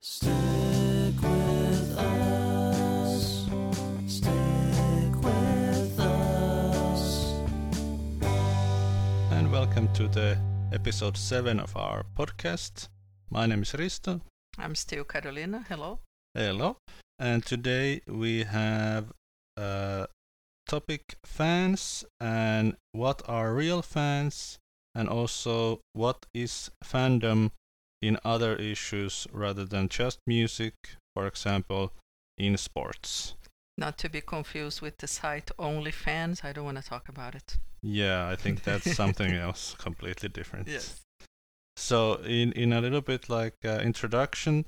Stick with us. Stick with us. and welcome to the episode 7 of our podcast. My name is Risto. I'm still Carolina. Hello. Hello. And today we have uh, topic fans and what are real fans and also what is fandom in other issues rather than just music, for example, in sports. Not to be confused with the site OnlyFans. I don't want to talk about it. Yeah, I think that's something else completely different. Yes. So in in a little bit like uh, introduction,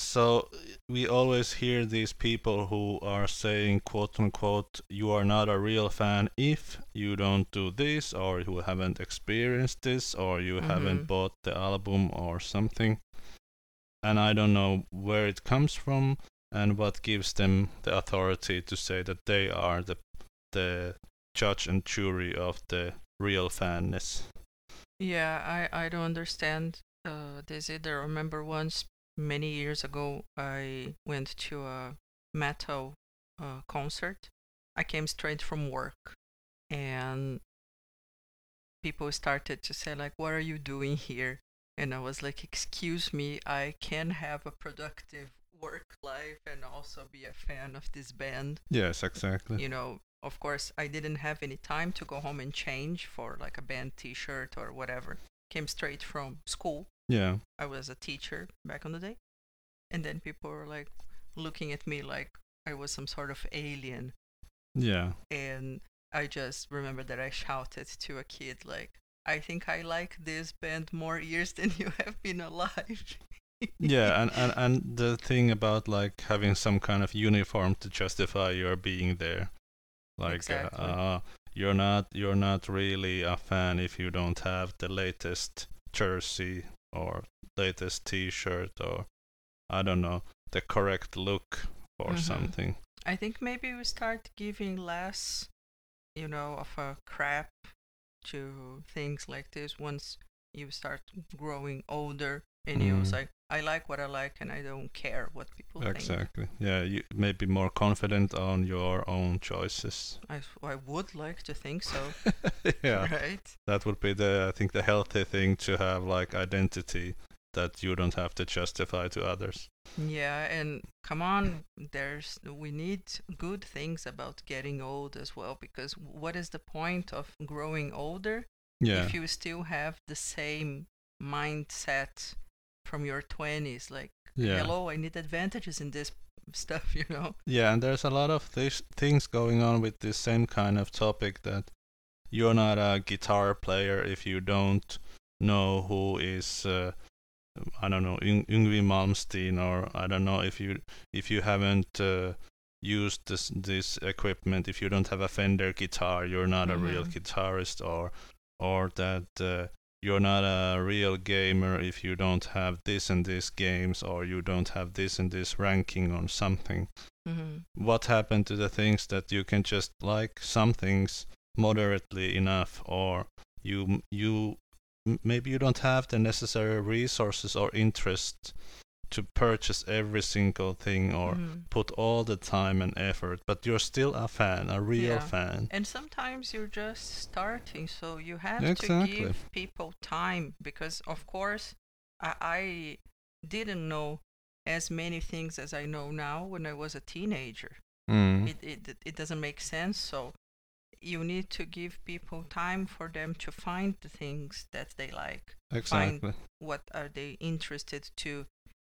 so we always hear these people who are saying quote unquote you are not a real fan if you don't do this or you haven't experienced this or you haven't Mhm. bought the album or something. And I don't know where it comes from and what gives them the authority to say that they are the the judge and jury of the real fanness. Yeah, I, I don't understand uh, this either. I remember once, many years ago, I went to a metal uh, concert. I came straight from work, and people started to say, like, what are you doing here? And I was like, excuse me, I can have a productive work life and also be a fan of this band Yes, exactly. you know of course i didn't have any time to go home and change for like a band t-shirt or whatever came straight from school Yeah. i was a teacher back on the day and then people were like looking at me like i was some sort of alien Yeah. and i just remember that i shouted to a kid like i think i like this band more years than you have been alive yeah and, and and the thing about like having some kind of uniform to justify your being there like Exactly. uh, uh, you're not you're not really a fan if you don't have the latest jersey or latest t-shirt or i don't know the correct look or Mhm. something I think maybe we start giving less, you know, of a crap to things like this once you start growing older and you. Was Mm. like, I like what I like and I don't care what people think. exactly. Yeah you may be more confident on your own choices. I, I would like to think so, yeah. Right? that would be the i think the healthy thing to have like identity that you don't have to justify to others. Yeah, and come on, there's we need good things about getting old as well because what is the point of growing older yeah. if you still have the same mindset from your 20s like yeah hello i need advantages in this stuff you know yeah and there's a lot of these things going on with this same kind of topic that you're not a guitar player if you don't know who is uh, i don't know Yng- Yngwie Malmsteen or i don't know if you if you haven't uh, used this this equipment if you don't have a Fender guitar you're not a real Mhm. guitarist or or that uh, you're not a real gamer if you don't have this and this games or you don't have this and this ranking on something. Hmm what happened to the things that you can just like? Some things moderately enough or you you maybe you don't have the necessary resources or interest to purchase every single thing or Mhm. put all the time and effort but you're still a fan a real Yeah. fan and sometimes you're just starting so you have Exactly. to give people time because of course I, I didn't know as many things as i know now when i was a teenager mm. it, it it doesn't make sense so you need to give people time for them to find the things that they like exactly what are they interested to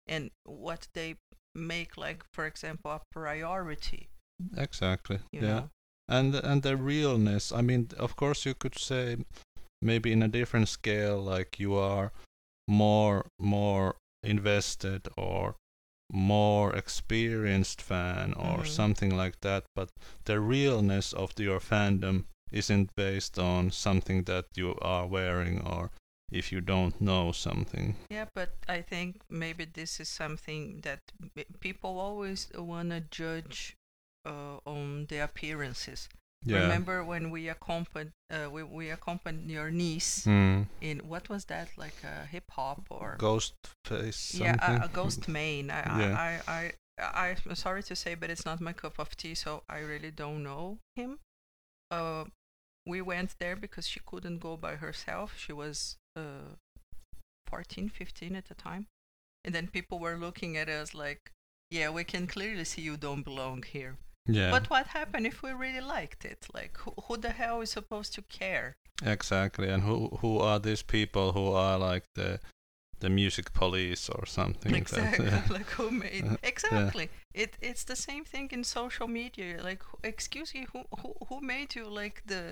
and what they make like for example a priority. Exactly yeah. know? And and the realness i mean of course you could say maybe in a different scale like you are more more invested or more experienced fan or Mhm. something like that but the realness of your fandom isn't based on something that you are wearing or if you don't know something yeah but i think maybe this is something that people always want to judge uh, on the appearances Yeah. Remember when we accompanied uh, we, we accompanied your niece Hmm. in what was that like a hip hop or Ghost face. yeah a, a Ghostemane I, Yeah. I, I I I'm sorry to say but it's not my cup of tea so I really don't know him uh we went there because she couldn't go by herself she was uh 14 15 at the time and then people were looking at us like yeah we can clearly see you don't belong here Yeah. but what happened if we really liked it like who, who the hell is supposed to care Exactly. And who who are these people who are like the the music police or something? that- exactly yeah. like who made Uh, exactly it it's the same thing in social media like excuse me who who, who made you like the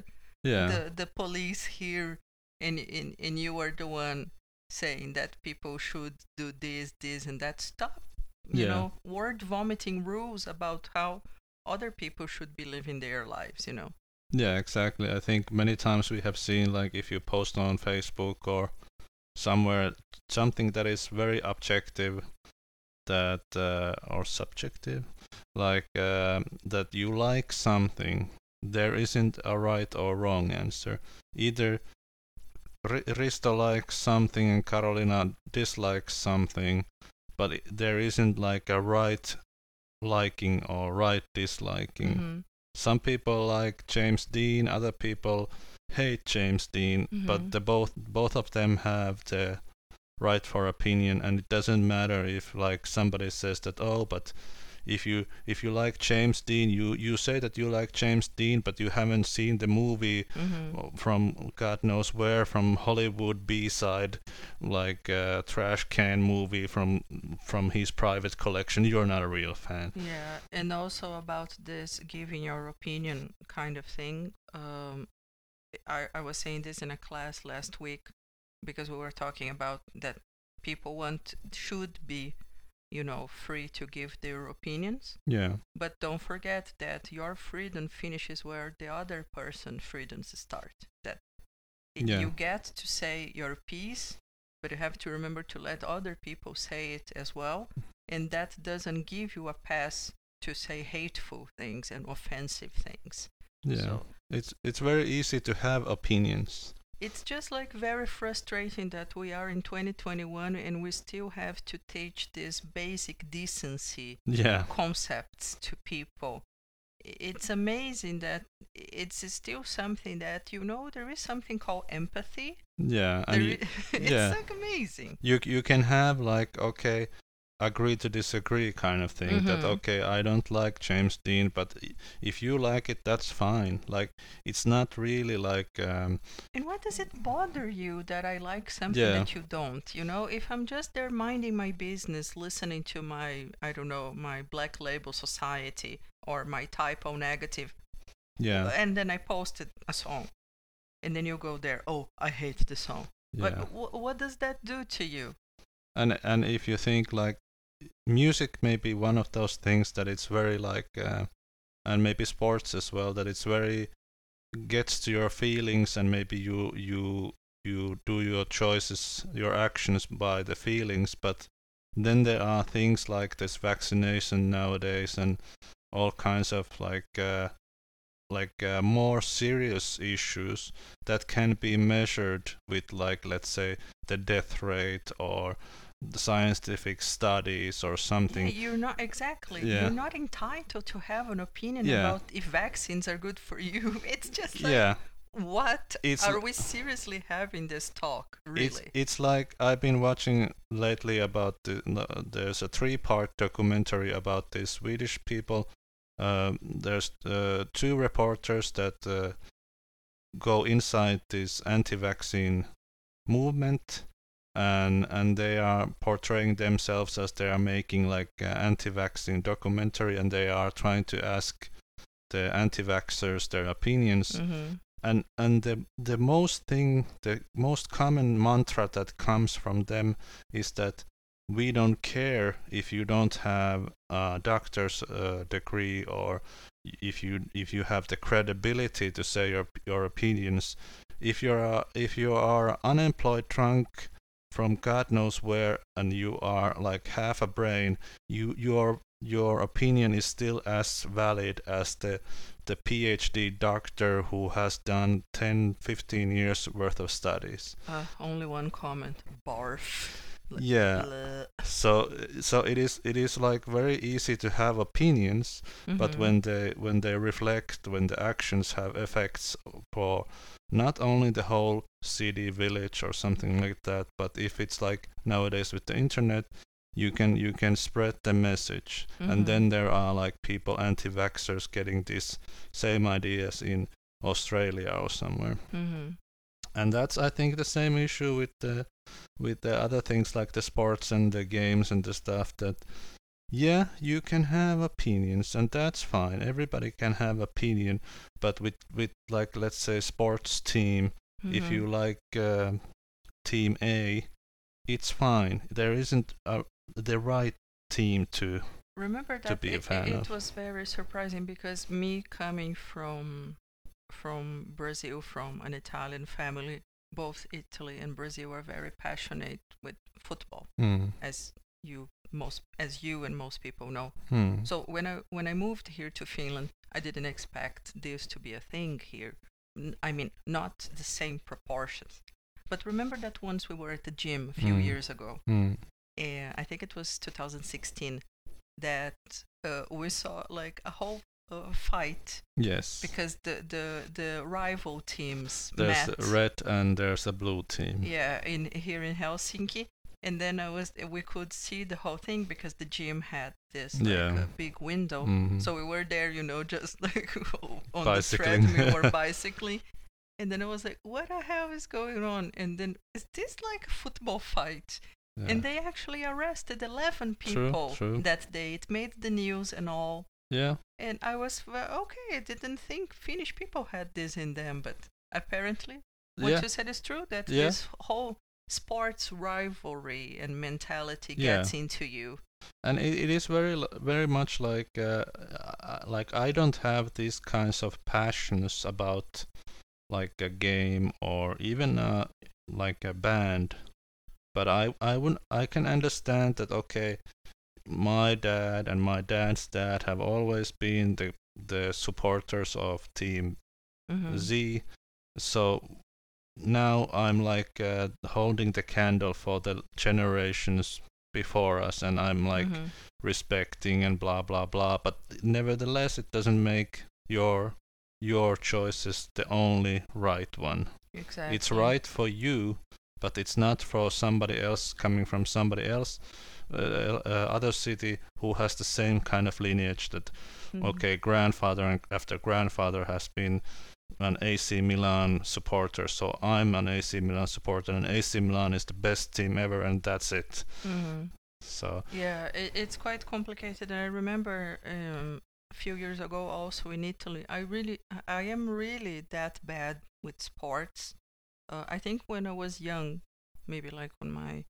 yeah. the the police here and, and and you are the one saying that people should do this this and that stop you Yeah. know word vomiting rules about how other people should be living their lives you know Yeah, exactly. I think many times we have seen like if you post on Facebook or somewhere something that is very objective that uh, or subjective like um that you like something there isn't a right or wrong answer either R- Risto likes something and Carolina dislikes something but i there isn't like a right liking or right disliking Mhm. some people like James Dean, other people hate James Dean, Mhm. but the both both of them have the right for opinion, and it doesn't matter if like somebody says that oh, but if you if you like James Dean, you you say that you like James Dean, but you haven't seen the movie Mhm. from God knows where, from Hollywood B-side, like uh, trash can movie from from his private collection. You're not a real fan. Yeah, and also about this giving your opinion kind of thing. Um, I, I was saying this in a class last week because we were talking about that people want should be, you know, free to give their opinions. Yeah, But don't forget that your freedom finishes where the other person's freedoms start. That Yeah. you get to say your piece, but you have to remember to let other people say it as well. And that doesn't give you a pass to say hateful things and offensive things. yeah. So It's it's very easy to have opinions. It's just like very frustrating that we are in 2021 and we still have to teach this basic decency Yeah, concepts to people. It's amazing that it's still something that you know there is something called empathy. yeah, There you, it's yeah. like amazing. you you can have like okay, agree to disagree kind of thing. That Mhm. okay, I don't like James Dean, but if you like it, that's fine. Like it's not really like um And why does it bother you that I like something Yeah. that you don't? You know, if I'm just there minding my business, listening to my I don't know my Black Label Society or my Type O Negative, yeah and then I posted a song, and then you go there, oh, I hate the song. yeah. But w- what does that do to you? and and if you think like music may be one of those things that it's very like uh, and maybe sports as well that it's very gets to your feelings and maybe you you you do your choices your actions by the feelings but then there are things like this vaccination nowadays and all kinds of like uh, like uh, more serious issues that can be measured with like let's say the death rate or scientific studies or Yeah, something you're not exactly. Yeah. You're not entitled to have an opinion Yeah. about if vaccines are good for you. It's just like, yeah what It's- are we seriously having this talk? It's Really? it's like I've been watching lately about the no, there's a three part documentary about the Swedish people. Um, there's uh, two reporters that uh, go inside this anti-vaccine movement, and and they are portraying themselves as they are making like uh, anti-vaccine documentary, and they are trying to ask the anti-vaxxers their opinions. Hmm and and the the most thing the most common mantra that comes from them is that we don't care if you don't have a doctor's uh, degree or if you if you have the credibility to say your your opinions. If you're a, if you are unemployed drunk from God knows where and you are like half a brain, you your your opinion is still as valid as the the PhD doctor who has done 10 15 years worth of studies. Uh, only one comment. Barf. Yeah. So so it is it is like very easy to have opinions, but Mhm. when they when they reflect when the actions have effects for not only the whole city village or something like that but if it's like nowadays with the internet you can you can spread the message Mhm. and then there are like people anti-vaxxers getting these same ideas in Australia or somewhere Mhm. and that's I think the same issue with the with the other things like the sports and the games and the stuff that yeah you can have opinions and that's fine everybody can have opinion but with with like let's say sports team if Mhm. you like uh, team A it's fine there isn't a, the right team to remember that be a it, it, of. was very surprising because me coming from from Brazil from an Italian family both Italy and Brazil are very passionate with football hmm, as you most as you and most people know. Hmm, so when I when I moved here to Finland I didn't expect this to be a thing here. N- I mean not the same proportions. But remember that once we were at the gym a few Mm. years ago and I think it was 2016 that uh, we saw like a whole uh, fight yes because the the the rival teams there's met. a red and there's a blue team Yeah, in here in Helsinki, and then I was we could see the whole thing because the gym had this like Yeah. a big window. Mhm. So we were there, you know, just like on Bicycling. the treadmill or bicycling. And then I was like, what the hell is going on? And then, is this like a football fight? Yeah. And they actually arrested 11 True, people true. that day. It made the news and all. Yeah And I was, well, okay, I didn't think Finnish people had this in them, but apparently what yeah you said is true that Yeah. this whole sports rivalry and mentality Yeah. gets into you. and it, it is very very much like uh, uh, like I don't have these kinds of passions about like a game or even uh, like a band but I I wouldn't I can understand that okay my dad and my dad's dad have always been the the supporters of team Mhm. Z so now I'm like uh, holding the candle for the generations before us and I'm like Mhm. respecting and blah blah blah but nevertheless it doesn't make your your choices the only right one exactly. it's right for you but it's not for somebody else coming from somebody else other city who has the same kind of lineage that Mhm. okay grandfather and after grandfather has been an AC Milan supporter so I'm an AC Milan supporter and AC Milan is the best team ever and that's it Mhm. so Yeah, it, it's quite complicated. I remember um, a few years ago, also in Italy, I really, I am really that bad with sports. Uh, I think when I was young, maybe like on my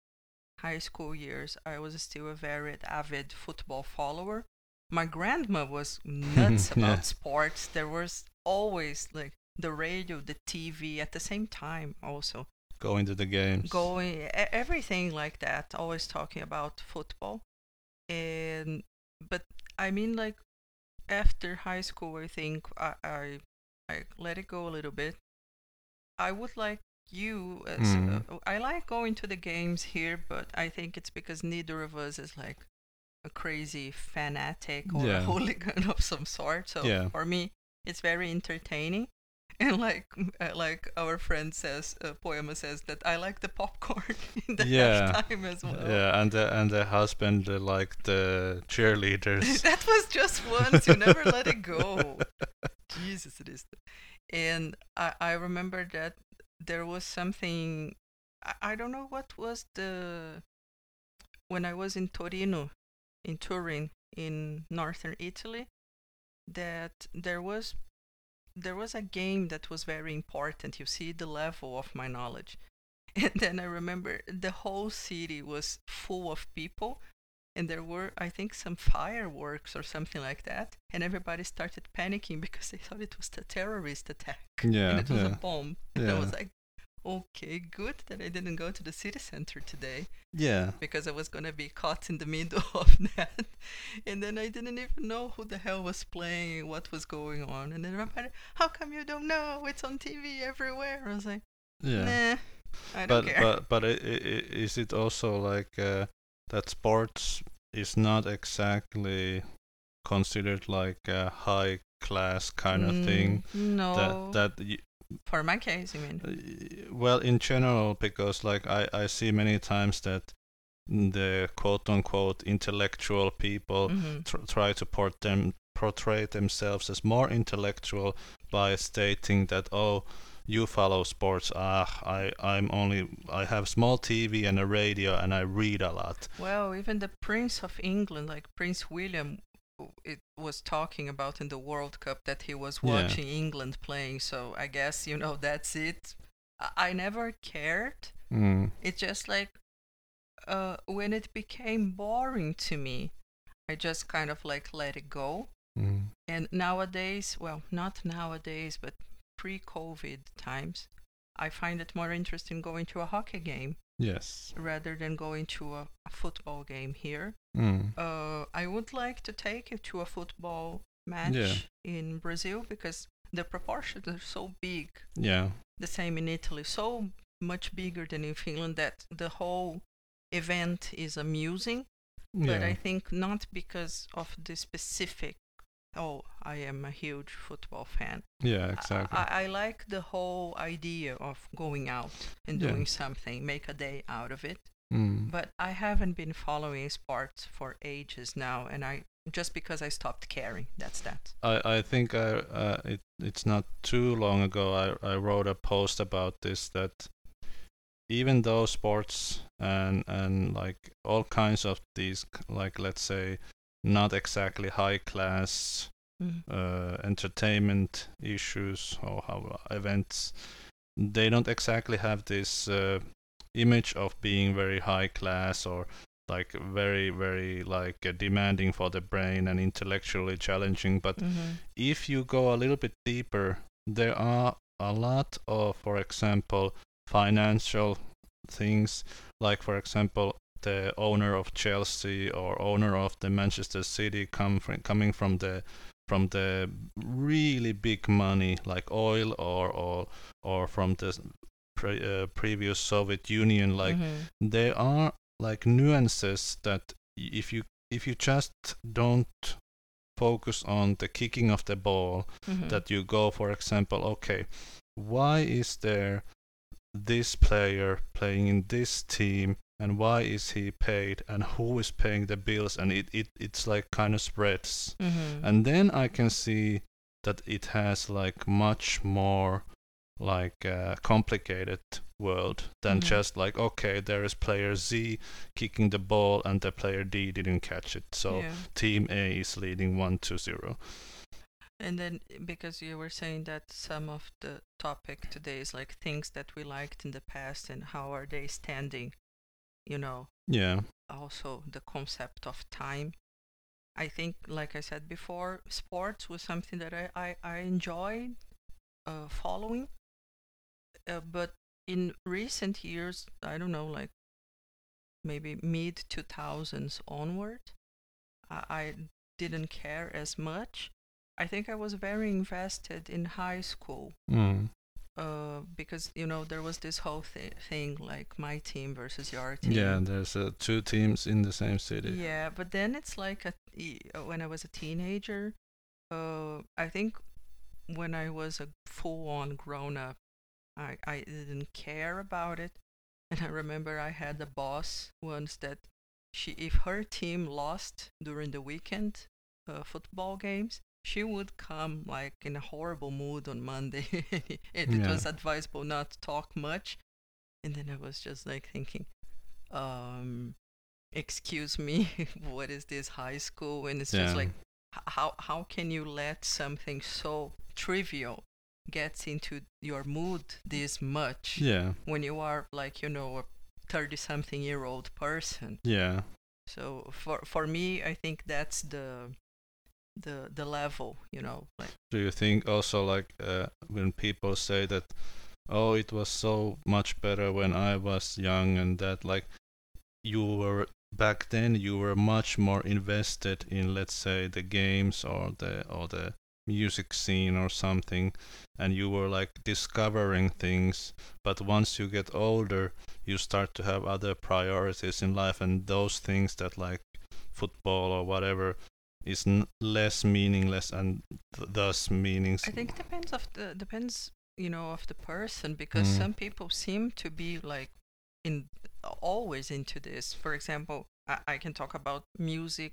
high school years, I was still a very avid football follower. My grandma was nuts Yeah. about sports. There was always like the radio, the TV at the same time, also going to the games going everything like that always talking about football and but i mean like after high school i think i i, I let it go a little bit i would like you as Mm. uh, i like going to the games here but i think it's because neither of us is like a crazy fanatic or Yeah. a hooligan of some sort so Yeah. for me it's very entertaining and like uh, like our friend says uh, poema says that i like the popcorn in the Yeah. halftime as well yeah and the and the husband uh, like the cheerleaders that was just once you never let it go jesus it is and i i remember that there was something I, I don't know what was the when i was in torino in turin in northern italy that there was there was a game that was very important you see the level of my knowledge. And then i remember the whole city was full of people and there were i think some fireworks or something like that and everybody started panicking because they thought it was a terrorist attack yeah and it was yeah a bomb and i was like okay, good that I didn't go to the city center today Yeah. because I was gonna be caught in the middle of that. And then I didn't even know who the hell was playing, what was going on. And then everybody, how come you don't know? It's on TV everywhere. I was like, Yeah. nah, I don't but care. but but i i i- is it also like uh, that sports is not exactly considered like a high class kind of thing Mm, No, that that y- for my case, you mean? well in general because like i i see many times that the quote unquote intellectual people hmm tr- try to port them portray themselves as more intellectual by stating that oh you follow sports ah i i'm only i have small tv and a radio and i read a lot Well, even the Prince of England, like Prince William, it was talking about in the World Cup that he was Yeah. watching England playing. So I guess you know that's it. I, I never cared. mm. It's just like uh, when it became boring to me, I just kind of like let it go. Mm. And nowadays, well, not nowadays, but pre-COVID times, I find it more interesting going to a hockey game yes rather than going to a, a football game here. mm. Uh, I would like to take you to a football match in Brazil because the proportions are so big. yeah The same in Italy, so much bigger than in Finland that the whole event is amusing. But yeah I think not because of the specific. Oh, I am a huge football fan. yeah exactly I, I like the whole idea of going out and Yeah. doing something, make a day out of it. mm. But I haven't been following sports for ages now, and I just because I stopped caring. That's that. I, I think I, uh, it, it's not too long ago I, I wrote a post about this that even though sports and and like all kinds of these like let's say not exactly high class Mm. uh, entertainment issues or how events they don't exactly have this uh, image of being very high class or like very very like uh, demanding for the brain and intellectually challenging but Mm-hmm. if you go a little bit deeper, there are a lot of, for example, financial things, like, for example, the owner of Chelsea or owner of the Manchester City come from, coming from the from the really big money like oil or or or from the pre, uh, previous Soviet Union like Mhm. there are like nuances that if you if you just don't focus on the kicking of the ball Mhm. that you go for example okay why is there this player playing in this team and why is he paid and who is paying the bills and it, it it's like kind of spreads Mhm. and then I can see that it has like much more like uh, complicated world than Mhm. just like okay there is player Z kicking the ball and the player D didn't catch it so yeah. team A is leading 1 to 0 And then because you were saying that some of the topic today is like things that we liked in the past and how are they standing, you know, yeah also the concept of time. I think, like I said before, sports was something that I, I, I enjoyed uh, following. Uh, but in recent years, I don't know, like maybe mid 2000s onward, I, I didn't care as much. I think I was very invested in high school mm. Uh, because, you know, there was this whole thi- thing like my team versus your team. yeah there's uh, two teams in the same city Yeah, but then it's like a, e- uh, when I was a teenager, uh, I think when I was a full-on grown-up, I, I didn't care about it. And I remember I had a boss once that she, if her team lost during the weekend uh, football games, she would come like in a horrible mood on Monday. and it Yeah. was advisable not to talk much. And then I was just like thinking, um, excuse me, what is this high school? And it's Yeah. just like, how how can you let something so trivial get into your mood this much yeah when you are like you know a 30 something year old person yeah so for for me i think that's the the the level you know like do you think also like uh, when people say that oh it was so much better when I was young and that like you were back then you were much more invested in let's say the games or the or the music scene or something and you were like discovering things. But once you get older you start to have other priorities in life and those things that like football or whatever is n- less meaningless and th- thus meanings I think depends of the depends you know of the person because Mm. some people seem to be like in always into this. For example, I, I can talk about music.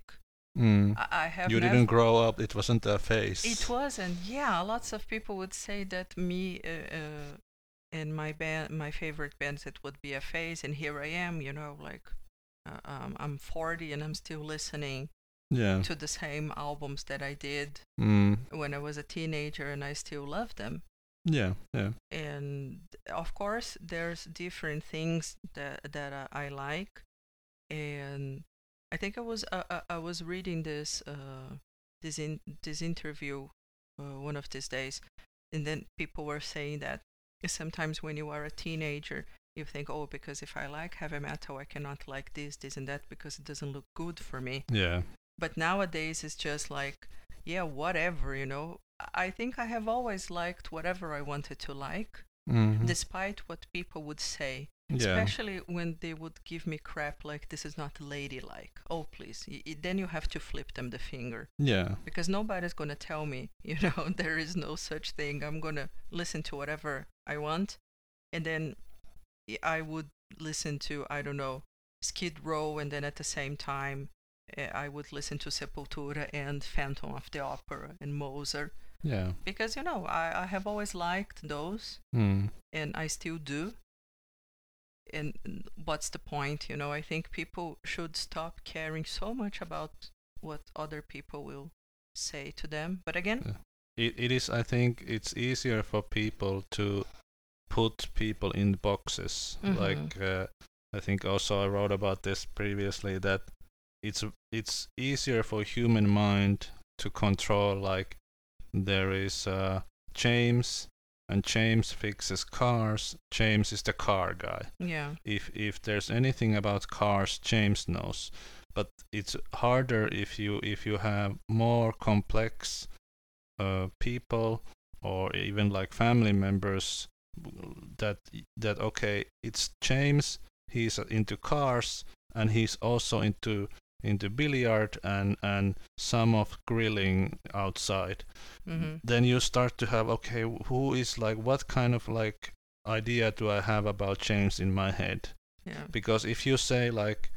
Mm. I, I have you didn't grow up it wasn't a phase It wasn't. Yeah, lots of people would say that me uh, uh, and my band, my favorite bands, it would be a phase, and here I am. You know, like uh, um, I'm 40 and I'm still listening yeah to the same albums that I did mm. when I was a teenager, and I still love them. yeah yeah And of course, there's different things that that uh, I like, and I think I was uh, uh, I was reading this uh, this in this interview uh, one of these days, and then people were saying that sometimes when you are a teenager, you think, oh, because if I like heavy metal, I cannot like this, this, and that because it doesn't look good for me. yeah But nowadays, it's just like, yeah, whatever, you know. I think I have always liked whatever I wanted to like, Mhm. despite what people would say. Yeah. Especially when they would give me crap like this is not ladylike. Oh please. Y- y- then you have to flip them the finger. Yeah. Because nobody's going to tell me you know there is no such thing. I'm going to listen to whatever i want. And then I would listen to i don't know skid row and then at the same time i would listen to sepultura and phantom of the opera and mozart yeah because you know i, I have always liked those mm. and I still do. And what's the point? You know, I think people should stop caring so much about what other people will say to them. But again, it, it is i think it's easier for people to put people in boxes Mhm. like uh, i think also i wrote about this previously that it's it's easier for human mind to control like there is uh, james and james fixes cars. James is the car guy. Yeah, if if there's anything about cars james knows. But it's harder if you if you have more complex uh, people or even like family members that that okay it's james he's into cars and he's also into into billiard and and some of grilling outside. Hmm then you start to have okay who is like what kind of like idea do i have about james in my head? Yeah, because if you say like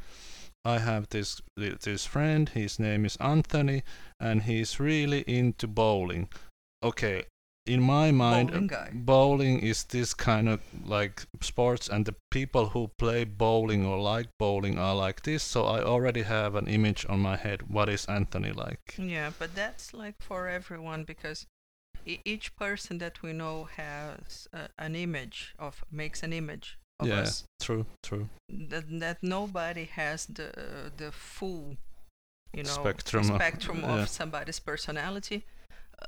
i have this this friend his name is anthony and he's really into bowling. Okay in my mind Bowling bowling is this kind of like sports and the people who play bowling or like bowling are like this so i already have an image on my head what is anthony like yeah. But that's like for everyone because e- each person that we know has uh, an image of makes an image of yeah us true true that that nobody has the the full you know Spectrum of- spectrum of yeah. somebody's personality uh,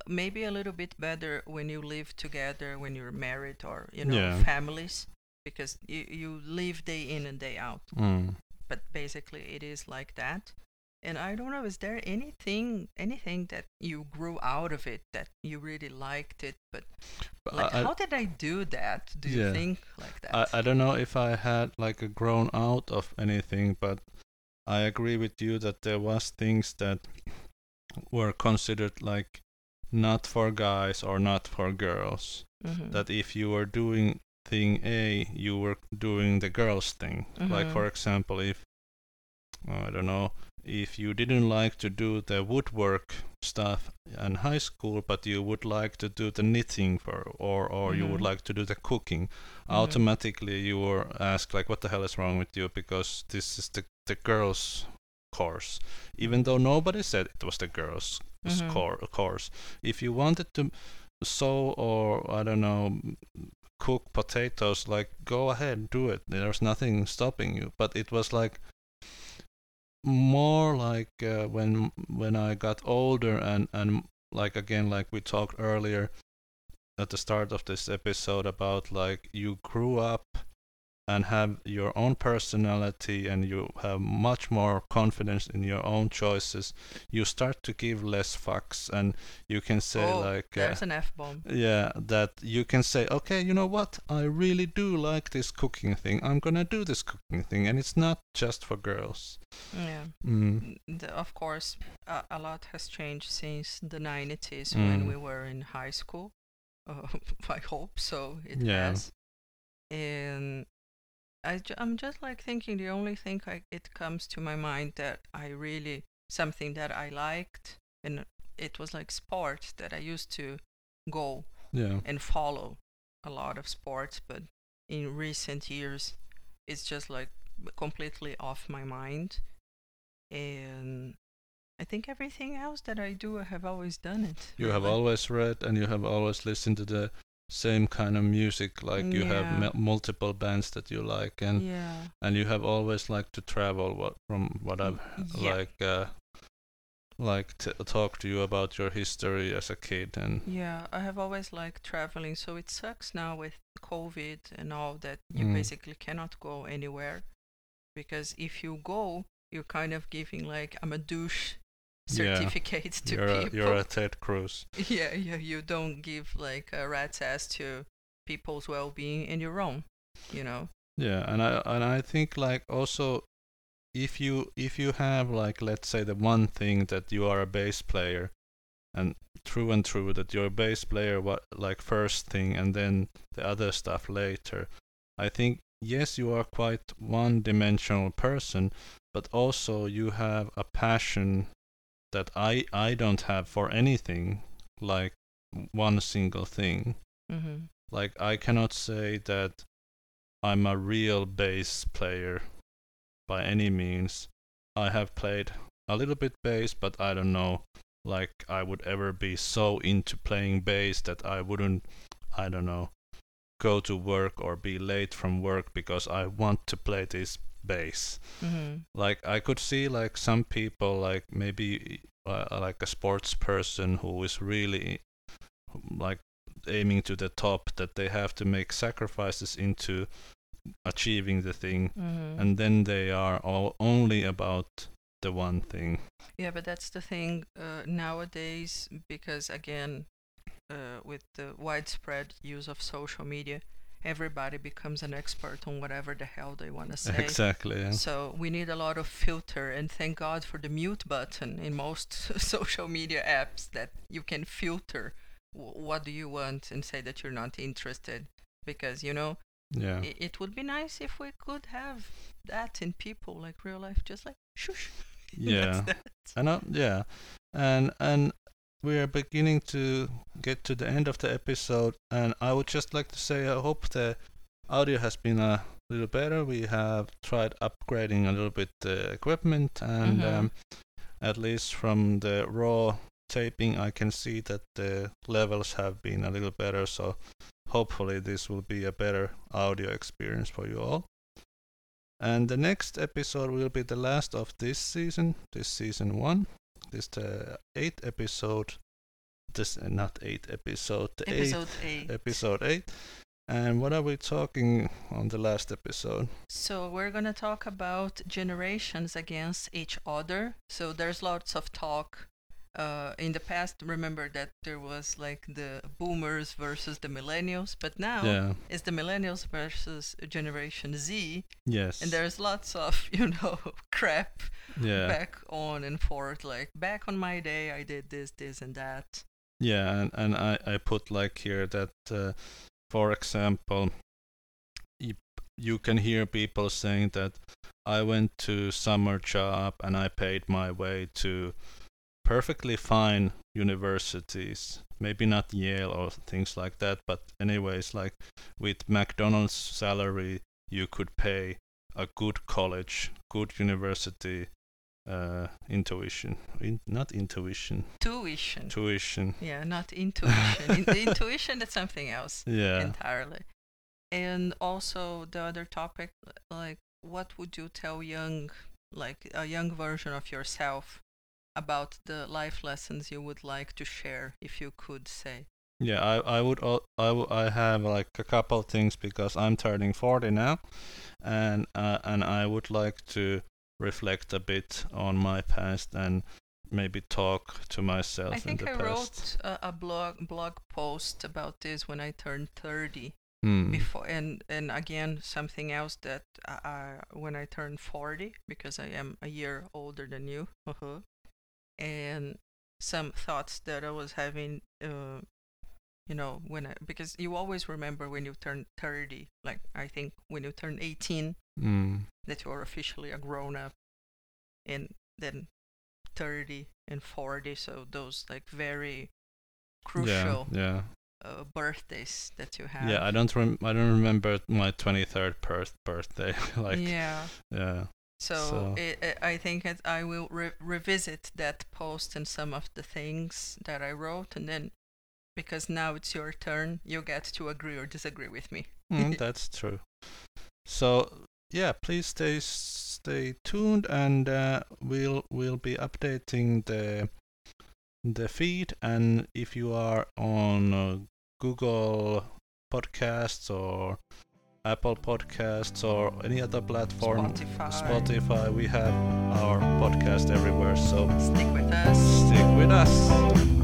maybe a little bit better when you live together when you're married or you know Yeah. families because you, you live day in and day out. Mm. but basically it is like that. And i don't know is there anything anything that you grew out of it that you really liked it? But But like I- how did i do that? Do you think like that? I, I don't know if I had like a grown out of anything, but I agree with you that there was things that were considered like not for guys or not for girls. Mhm. That if you were doing thing A, you were doing the girls thing. Like Mhm. for example, if I don't know, if you didn't like to do the woodwork stuff in high school, but you would like to do the knitting for, or or you would Mhm. like to do the cooking, Mhm. automatically you were asked like, what the hell is wrong with you? Because this is the the girls' course, even though nobody said it was the girls' Mhm. cor- course. If you wanted to sew or I don't know cook potatoes, like go ahead, do it. There's nothing stopping you. But it was like more like uh, when when I got older and and like again like we talked earlier at the start of this episode about like you grew up and have your own personality and you have much more confidence in your own choices, you start to give less fucks and you can say oh, like uh, there's an F bomb. yeah, that you can say, okay, you know what? I really do like this cooking thing. I'm gonna do this cooking thing, and it's not just for girls. Yeah. Mm. The- of course, a, a lot has changed since the 90s when Mm. we were in high school. Uh, I hope so. It Yeah. has. And I I'm just like thinking the only thing I, it comes to my mind that I really something that I liked and it was like sport that I used to go Yeah. and follow a lot of sports, but in recent years, it's just like completely off my mind. And I think everything else that I do, I have always done it. You have always read and you have always listened to the same kind of music. Like you Yeah. have mul- multiple bands that you like, and yeah, and you have always liked to travel. What from what I've yeah. like uh, like to talk to you about your history as a kid and Yeah, I have always liked traveling, so it sucks now with COVID and all that you Mm. basically cannot go anywhere because if you go, you're kind of giving like I'm a douche Yeah, to you're a, people. you're a Ted Cruz. yeah, yeah, you don't give like a rat's ass to people's well-being in your own, you know. Yeah, and I and I think like also if you if you have like let's say the one thing that you are a bass player and true and true that you're a bass player what like first thing and then the other stuff later. I think yes you are quite one dimensional person but also you have a passion that I I don't have for anything like one single thing Mm-hmm. like I cannot say that I'm a real bass player by any means. I have played a little bit bass, but I don't know like I would ever be so into playing bass that I wouldn't I don't know go to work or be late from work because I want to play this bass. Mm-hmm. Like I could see like some people like maybe uh, like a sports person who is really like aiming to the top that they have to make sacrifices into achieving the thing Mm-hmm. and then they are all only about the one thing Yeah, but that's the thing uh, nowadays because again, uh, with the widespread use of social media, everybody becomes an expert on whatever the hell they want to say. exactly yeah. So we need a lot of filter, and thank God for the mute button in most social media apps that you can filter w- what do you want and say that you're not interested. Because you know, yeah i- it would be nice if we could have that in people, like real life, just like shush. yeah and uh, yeah and and we are beginning to get to the end of the episode and i would just like to say i hope the audio has been a little better we have tried upgrading a little bit the equipment and Mhm. um, at least from the raw taping i can see that the levels have been a little better so hopefully this will be a better audio experience for you all and the next episode will be the last of this season, this season one. This the eighth episode. This uh, not eighth episode. The Episode eighth eight. episode eight. And what are we talking on the last episode? So we're gonna talk about generations against each other. So there's lots of talk. Uh, in the past, remember that there was like the boomers versus the millennials, but now Yeah. it's the millennials versus Generation Z, Yes. and there's lots of you know crap yeah. back on and forth. Like back on my day, I did this, this, and that. Yeah, and, and I, I put like here that, uh, for example, you, you can hear people saying that I went to summer job and I paid my way to perfectly fine universities, maybe not Yale or things like that, but anyways, like with McDonald's salary, you could pay a good college, good university, uh, intuition, in, not intuition, Tuition. tuition. yeah, not intuition. In- the intuition that's something else. Yeah. entirely. And also the other topic, like what would you tell young, like a young version of yourself, about the life lessons you would like to share, if you could say? Yeah, I I would I, I have like a couple of things because I'm turning 40 now, and uh, and I would like to reflect a bit on my past and maybe talk to myself I think in I past. wrote a, a blog blog post about this when I turned 30 Hmm. before and and again something else that I, I when I turned 40 because I am a year older than you uh-huh, and some thoughts that I was having uh you know when I because you always remember when you turn 30 like I think when you turn 18 Hmm. that you are officially a grown up and then 30 and 40 so those like very crucial Yeah, yeah. uh, birthdays that you have Yeah, I don't rem- I don't remember my 23rd birth- birthday like yeah yeah. So, so- It, i think i will re- revisit that post and some of the things that i wrote and then because now it's your turn you get to agree or disagree with me Mm, that's true. So yeah, please stay stay tuned, and uh, we'll we'll be updating the the feed. And if you are on uh, Google Podcasts or Apple Podcasts or any other platform, spotify Spotify, we have our podcast everywhere. So stick with us stick with us.